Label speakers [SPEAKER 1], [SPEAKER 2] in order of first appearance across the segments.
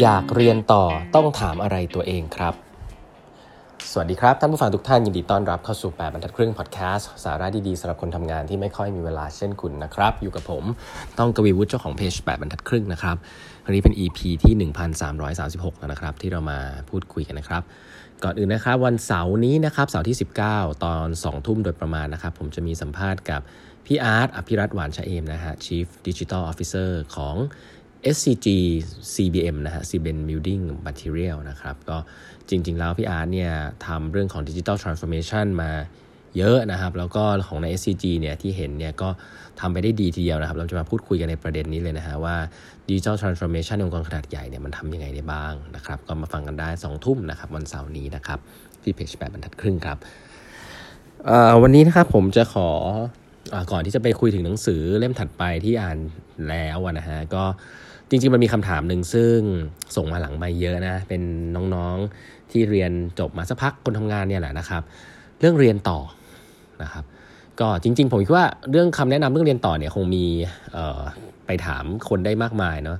[SPEAKER 1] อยากเรียนต่อต้องถามอะไรตัวเองครับ สวัสดีครับ ท่านผู้ฟังทุกท่านยินดีต้อนรับเข้าสู่ 8บรรทัดครึ่งพอดแคสต์สาระดีๆสำหรับคนทำงานที่ไม่ค่อยมีเวลาเช่นคุณนะครับ อยู่กับผมต้องกวีวุฒิเจ้าของเพจ8บรรทัดครึ่งนะครับวันนี้เป็น EP ที่ 1336 แล้วนะครับ ที่เรามาพูดคุยกันนะครับ ก่อนอื่นนะครับวันเสาร์นี้นะครับเสาร์ที่ 19 ตอน 2 ทุ่มโดยประมาณนะครับ ผมจะมีสัมภาษณ์กับพี่อาร์ตอภิรัตหวานชะเอมนะฮะ Chief Digital Officer ของ SCG CBM นะฮะ CBM Building Material นะครับ ก็จริง ๆ แล้วพี่อาร์ตเนี่ยทำเรื่องของ Digital Transformation มาเยอะนะครับ แล้วก็ของใน SCG เนี่ยที่เห็นเนี่ยก็ทำไปได้ดีทีเดียวนะครับ เราจะมาพูดคุยกันในประเด็นนี้เลยนะฮะว่า Digital Transformation ในองค์กรขนาดใหญ่เนี่ยมันทำยังไงได้บ้างนะครับ ก็มาฟังกันได้ 2 ทุ่มนะครับวันเสาร์นี้นะครับที่เพจ8บรรทัดครึ่งครับวันนี้นะครับผมจะขออก่อนที่จะไปคุยถึงหนังสือเล่มถัดไปที่อ่านแล้วนะฮะก็ จริงๆ มันมีคำถามหนึ่งซึ่งส่งมาหลังไม่เยอะนะ เป็นน้องๆที่เรียนจบมาสักพักคนทำงานเนี่ยแหละนะครับ เรื่องเรียนต่อนะครับ ก็จริง ๆ ผมคิดว่าเรื่องคำแนะนำเรื่องเรียนต่อเนี่ยคงมีไปถามคนได้มากมายเนาะ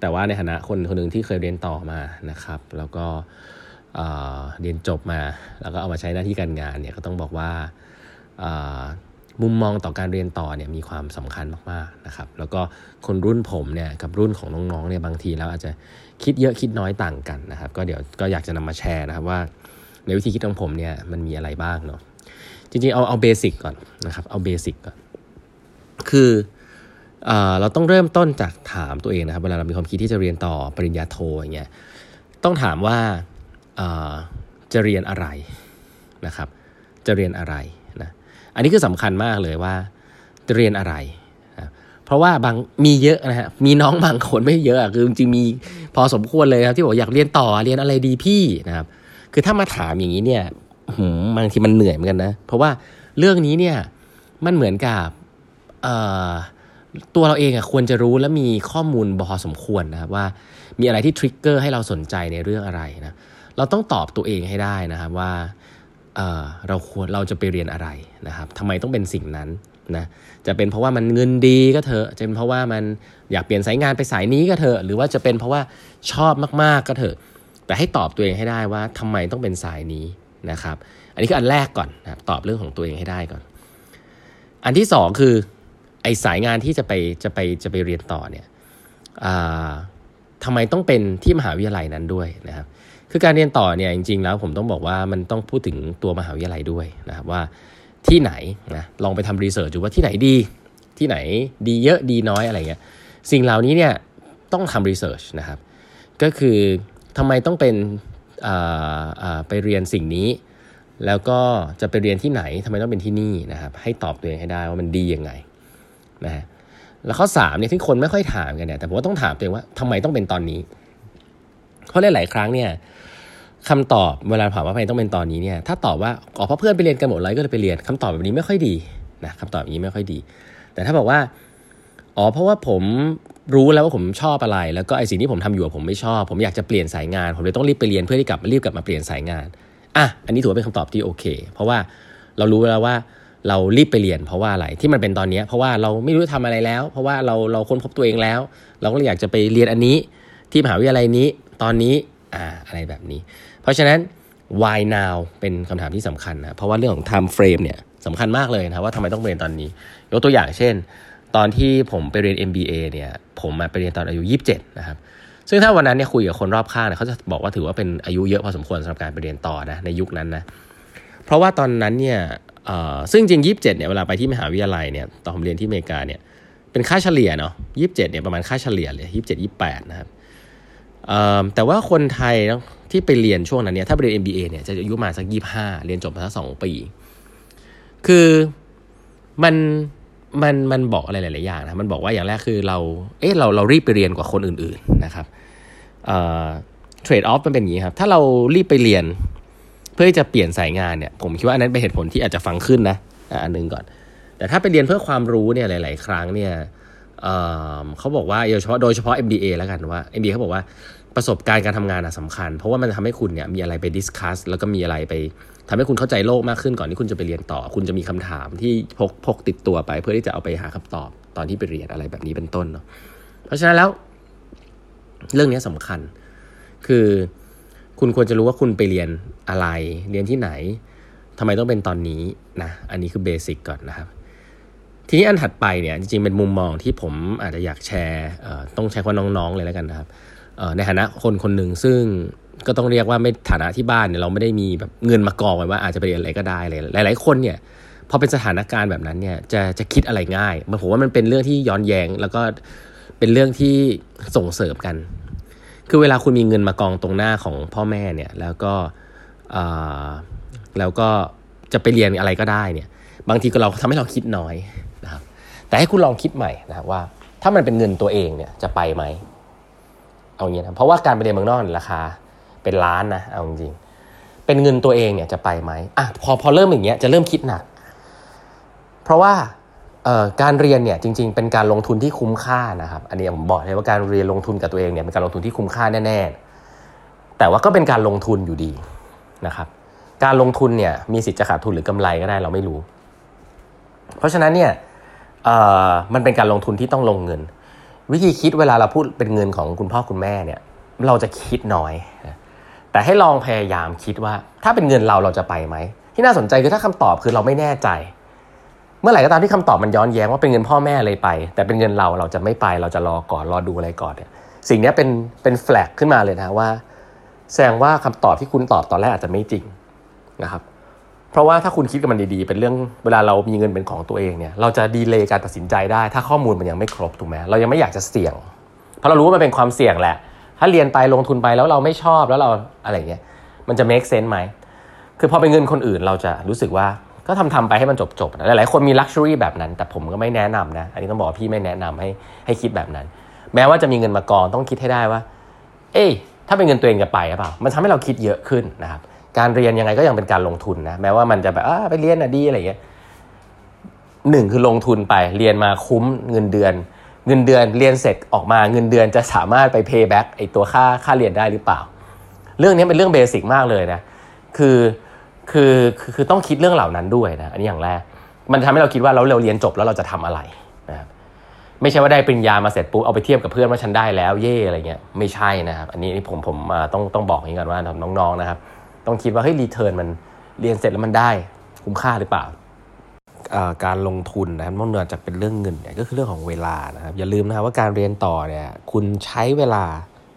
[SPEAKER 1] แต่ว่าในฐานะคนคนหนึ่งที่เคยเรียนต่อมานะครับ แล้วก็เรียนจบมา แล้วก็เอามาใช้หน้าที่การงานเนี่ยก็ต้องบอกว่า มุมมองต่อการเรียนต่อเนี่ยมีความสำคัญมากๆนะครับ แล้วก็คนรุ่นผมเนี่ยกับรุ่นของน้องๆเนี่ยบางทีแล้วอาจจะคิดเยอะคิดน้อยต่างกันนะครับ ก็เดี๋ยวก็อยากจะนำมาแชร์นะครับว่า ในวิธีคิดของผมเนี่ยมันมีอะไรบ้างเนาะจริงๆเอาเอาเบสิกก่อนนะครับเอาเบสิกก่อนคือเอเราต้องเริ่มต้นจากถามตัวเองนะครับเวลาเรามีความคิดที่จะเรียนต่อปริญญาโทอย่างเงี้ยต้องถามว่าจะเรียนอะไรนะครับ จะเรียนอะไร อันนี้คือสำคัญมากเลยว่าจะเรียนอะไร เพราะว่าบางมีเยอะนะฮะมีน้องบางคนไม่เยอะคือจริงมีพอสมควรเลยครับที่บอกอยากเรียนต่อเรียนอะไรดีพี่นะครับ คือถ้ามาถามอย่างนี้เนี่ยบางทีมันเหนื่อยเหมือนกันนะ เพราะว่าเรื่องนี้เนี่ยมันเหมือนกับตัวเราเองอะควรจะรู้และมีข้อมูลพอสมควรนะครับว่ามีอะไรที่ทริกเกอร์ให้เราสนใจในเรื่องอะไรนะเราต้องตอบตัวเองให้ได้นะครับว่า เราควรเราจะไปเรียนอะไรนะครับทำไมต้องเป็นสิ่งนั้นนะจะเป็นเพราะว่ามันเงินดีก็เถอะจะเป็นเพราะว่ามันอยากเปลี่ยนสายงานไปสายนี้ก็เถอะหรือว่าจะเป็นเพราะว่าชอบมากๆก็เถอะ แต่ให้ตอบตัวเองให้ได้ว่าทำไมต้องเป็นสายนี้นะครับ อันนี้คืออันแรกก่อนนะตอบเรื่องของตัวเองให้ได้ก่อน อันที่สองคือไอสายงานที่จะไปจะไปจะไปเรียนต่อเนี่ยทำไมต้องเป็นที่มหาวิทยาลัยนั้นด้วยนะครับ คือการเรียนต่อเนี่ยจริงๆแล้วผมต้องบอกว่ามันต้องพูดถึงตัวมหาวิทยาลัยด้วยนะครับว่าที่ไหนนะลองไปทำรีเสิร์ชดูว่าที่ไหนดี ที่ไหนดีเยอะดีน้อยอะไรเงี้ยสิ่งเหล่านี้เนี่ยต้องทำรีเสิร์ชนะครับก็คือทำไมต้องเป็นไปเรียนสิ่งนี้ แล้วก็จะไปเรียนที่ไหนทำไมต้องเป็นที่นี่นะครับให้ตอบตัวเองให้ได้ว่ามันดียังไงนะฮะแล้วข้อ3เนี่ยที่คนไม่ค่อยถามกันเนี่ยแต่ผมว่าต้องถามตัวเองว่าทำไมต้องเป็นตอนนี้ เพราะหลาย ๆ ครั้งเนี่ยคำตอบเวลาถามว่าทำไมต้องเป็นตอนนี้เนี่ยถ้าตอบว่าอ๋อเพราะเพื่อนไปเรียนกันหมดเลยก็เลยไปเรียนคำตอบแบบนี้ไม่ค่อยดีนะคำตอบอย่างนี้ไม่ค่อยดี แต่ถ้าบอกว่าอ๋อเพราะว่าผมรู้แล้วว่าผมชอบอะไร แล้วก็ไอสิ่งที่ผมทำอยู่ผมไม่ชอบ ผมอยากจะเปลี่ยนสายงาน ผมเลยต้องรีบไปเรียนเพื่อที่กลับรีบกลับมาเปลี่ยนสายงานอะอันนี้ถือว่าเป็นคำตอบที่โอเค เพราะว่าเรารู้แล้วว่าเรารีบไปเรียนเพราะว่าอะไรที่มันเป็นตอนนี้ เพราะว่าเราไม่รู้จะทำอะไรแล้ว เพราะว่าเราเราค้นพบตัวเองแล้ว เราก็เลยอยากจะไปเรียนอันนี้ที่มหาวิทยาลัยนี้ ตอนนี้อ่าอะไรแบบนี้ เพราะฉะนั้น why now เป็นคำถามที่สำคัญนะ เพราะว่าเรื่องของ time frame เนี่ยสำคัญมากเลยนะว่าทำไมต้องเรียนตอนนี้ ยกตัวอย่างเช่น ตอนที่ผมไปเรียน MBA เนี่ยผมมาไปเรียนตอนอายุ 27 นะครับซึ่งถ้าวันนั้นเนี่ยคุยกับคนรอบข้างเนี่ยเขาจะบอกว่าถือว่าเป็นอายุเยอะพอสมควรสำหรับการไปเรียนต่อนะในยุคนั้นนะเพราะว่าตอนนั้นเนี่ยซึ่งจริง27เนี่ยเวลาไปที่มหาวิทยาลัยเนี่ยตอนผมเรียนที่อเมริกาเนี่ยเป็นค่าเฉลี่ยเนาะ27เนี่ยประมาณค่าเฉลี่ยเลย27 28นะครับ แต่ว่าคนไทยที่ไปเรียนช่วงนั้นเนี่ยถ้าไปเรียน MBA เนี่ยจะอายุมาสักยี่ห้าเรียนจบมาสักสองปี คือมันมันมันบอกอะไรหลาย ๆ อย่างนะมันบอกว่าอย่างแรกคือเราเอ๊ะเราเรารีบไปเรียนกว่าคนอื่น ๆ นะครับเทรดออฟมันเป็นอย่างนี้ครับ ถ้าเรารีบไปเรียนเพื่อจะเปลี่ยนสายงานเนี่ย ผมคิดว่าอันนั้นเป็นเหตุผลที่อาจจะฟังขึ้นนะอันนึงก่อน แต่ถ้าไปเรียนเพื่อความรู้เนี่ยหลาย ๆ ครั้งเนี่ย เขาบอกว่าโดยเฉพาะโดยเฉพาะ MBA แล้วกันว่า MBA เขาบอกว่าประสบการณ์การทำงานสำคัญ เพราะว่ามันจะทำให้คุณเนี่ยมีอะไรไปดิสคัสแล้วก็มีอะไรไปทำให้คุณเข้าใจโลกมากขึ้นก่อนที่คุณจะไปเรียนต่อ คุณจะมีคำถามที่พกพกติดตัวไป เพื่อที่จะเอาไปหาคำตอบตอนที่ไปเรียนอะไรแบบนี้เป็นต้นเนาะเพราะฉะนั้นแล้ว เรื่องนี้สำคัญ คือคุณควรจะรู้ว่าคุณไปเรียนอะไร เรียนที่ไหนทำไมต้องเป็นตอนนี้นะอันนี้คือเบสิกก่อนนะครับ ทีนี้อันถัดไปเนี่ยจริงๆเป็นมุมมองที่ผมอาจจะอยากแชร์ต้องใช้คำน้องๆเลยแล้วกันนะครับในฐานะคนคนหนึ่งซึ่งก็ต้องเรียกว่าไม่ฐานะที่บ้านเนี่ยเราไม่ได้มีแบบเงินมากองไว้ว่าอาจจะไปเรียนอะไรก็ได้เลยหลาย ๆ คนเนี่ยพอเป็นสถานการณ์แบบนั้นเนี่ยจะจะคิดอะไรง่ายมันผมว่ามันเป็นเรื่องที่ย้อนแยงแล้วก็เป็นเรื่องที่ส่งเสริมกัน คือเวลาคุณมีเงินมากองตรงหน้าของพ่อแม่เนี่ยแล้วก็แล้วก็จะไปเรียนอะไรก็ได้เนี่ยบางทีก็เราทำให้เราคิดน้อย แต่ให้คุณลองคิดใหม่นะครับว่า ถ้ามันเป็นเงินตัวเองเนี่ยจะไปไหมเอางี้นะเพราะว่าการไปเรียนเมืองนอกราคาเป็นล้านนะเอาจริงเป็นเงินตัวเองเนี่ยจะไปไหมอะพอพอเริ่มอย่างเงี้ยจะเริ่มคิดหนัก เพราะว่าการเรียนเนี่ยจริง ๆ เป็นการลงทุนที่คุ้มค่านะครับ อันนี้ผมบอกเลยว่าการเรียนลงทุนกับตัวเองเนี่ยเป็นการลงทุนที่คุ้มค่าแน่ๆ แต่ว่าก็เป็นการลงทุนอยู่ดีนะครับ การลงทุนเนี่ยมีสิทธิ์จะขาดทุนหรือกำไรก็ได้เราไม่รู้ เพราะฉะนั้นเนี่ย มันเป็นการลงทุนที่ต้องลงเงิน วิธีคิดเวลาเราพูดเป็นเงินของคุณพ่อคุณแม่เนี่ย เราจะคิดน้อย แต่ให้ลองพยายามคิดว่า ถ้าเป็นเงินเราเราจะไปไหม ที่น่าสนใจคือถ้าคำตอบคือเราไม่แน่ใจ เมื่อไหร่ก็ตามที่คำตอบมันย้อนแย้งว่าเป็นเงินพ่อแม่เลยไป แต่เป็นเงินเราเราจะไม่ไปเราจะรอก่อนรอดูอะไรก่อนเนี่ยสิ่งนี้เป็นเป็นแฟลกขึ้นมาเลยนะว่า แสดงว่าคำตอบที่คุณตอบตอนแรกอาจจะไม่จริงนะครับ เพราะว่าถ้าคุณคิดกับมันดีๆ เป็นเรื่องเวลาเรามีเงินเป็นของตัวเองเนี่ยเราจะดีเลย์การตัดสินใจได้ ถ้าข้อมูลมันยังไม่ครบถูกไหมเรายังไม่อยากจะเสี่ยง เพราะเรารู้ว่ามันเป็นความเสี่ยงแหละ ถ้าเรียนไปลงทุนไปแล้วเราไม่ชอบแล้วเราอะไรเงี้ยมันจะ make sense ไหมคือพอเป็นเงินคนอื่นเราจะรู้สึกว่าก็ทำทำไปให้มันจบจบหลายๆคนมี luxury แบบนั้น แต่ผมก็ไม่แนะนำนะ อันนี้ต้องบอกพี่ไม่แนะนำให้ให้คิดแบบนั้น แม้ว่าจะมีเงินมากองต้องคิดให้ได้ว่า เอ้ยถ้าเป็นเงินตัวเองจะไปหรือเปล่า มันทำให้เราคิดเยอะขึ้นนะครับ การเรียนยังไงก็ยังเป็นการลงทุนนะแม้ว่ามันจะแบบไปเรียนอะดีอะไรเงี้ยหนึ่งคือลงทุนไปเรียนมาคุ้มเงินเดือน เงินเดือนเรียนเสร็จออกมาเงินเดือนจะสามารถไป pay back ไอตัวค่าค่าเรียนได้หรือเปล่า เรื่องนี้เป็นเรื่องเบสิกมากเลยนะคือคือคือต้องคิดเรื่องเหล่านั้นด้วยนะอันนี้อย่างแรก มันทำให้เราคิดว่าเราเราเรียนจบแล้วเราจะทำอะไรนะครับไม่ใช่ว่าได้ปริญญามาเสร็จปุ๊บเอาไปเทียบกับเพื่อนว่าฉันได้แล้วเย่อะไรเงี้ยไม่ใช่นะครับ อันนี้นี่ผมผมต้องต้องบอกอย่างนี้ก่อนว่าน้องๆนะครับ ต้องคิดว่าเฮ้ยรีเทิร์นมันเรียนเสร็จแล้วมันได้คุ้มค่าหรือเปล่า การลงทุนนะครับนอกเหนือจากเป็นเรื่องเงินเนี่ยก็คือเรื่องของเวลานะครับอย่าลืมนะครับว่าการเรียนต่อเนี่ยคุณใช้เวลา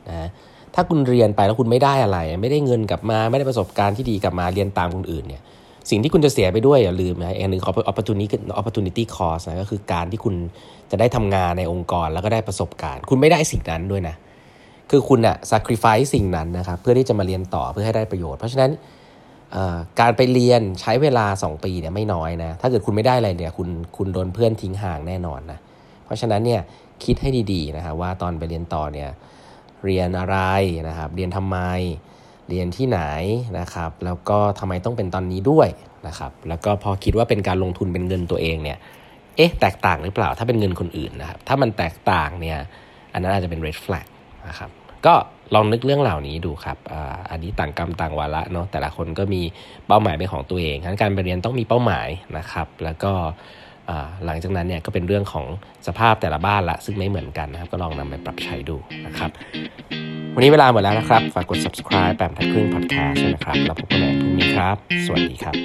[SPEAKER 1] นะถ้าคุณเรียนไปแล้วคุณไม่ได้อะไร ไม่ได้เงินกลับมาไม่ได้ประสบการณ์ที่ดีกลับมาเรียนตามคนอื่นเนี่ยสิ่งที่คุณจะเสียไปด้วยอย่าลืมนะอันหนึ่งของ opportunity opportunity cost นะก็คือการที่คุณจะได้ทำงานในองค์กรแล้วก็ได้ประสบการณ์ คุณไม่ได้สิ่งนั้นด้วยนะ คือคุณอะ sacrifice สิ่งนั้นนะครับเพื่อที่จะมาเรียนต่อเพื่อให้ได้ประโยชน์ เพราะฉะนั้นการไปเรียนใช้เวลา 2 ปีเนี่ยไม่น้อยนะถ้าเกิดคุณไม่ได้อะไรเนี่ยคุณคุณโดนเพื่อนทิ้งห่างแน่นอนนะเพราะฉะนั้นเนี่ยคิดให้ดีๆนะครับว่าตอนไปเรียนต่อเนี่ยเรียนอะไรนะครับเรียนทำไม เรียนที่ไหนนะครับแล้วก็ทำไมต้องเป็นตอนนี้ด้วยนะครับแล้วก็พอคิดว่าเป็นการลงทุนเป็นเงินตัวเองเนี่ยเอ๊ะแตกต่างหรือเปล่าถ้าเป็นเงินคนอื่นนะครับถ้ามันแตกต่างเนี่ยอันนั้นอาจจะเป็น red flag นะครับ ก็ลองนึกเรื่องเหล่านี้ดูครับอันนี้ต่างกรรมต่างวาระเนาะแต่ละคนก็มีเป้าหมายเป็นของตัวเองงั้นการไปเรียนต้องมีเป้าหมายนะครับ แล้วก็หลังจากนั้นเนี่ยก็เป็นเรื่องของสภาพแต่ละบ้านละซึ่งไม่เหมือนกันนะครับ ก็ลองนำไปปรับใช้ดูนะครับ วันนี้เวลาหมดแล้วนะครับ ฝากกด subscribe แปมทัดครึ่ง podcast นะครับ แล้วพบกันใหม่พรุ่งนี้ครับ สวัสดีครับ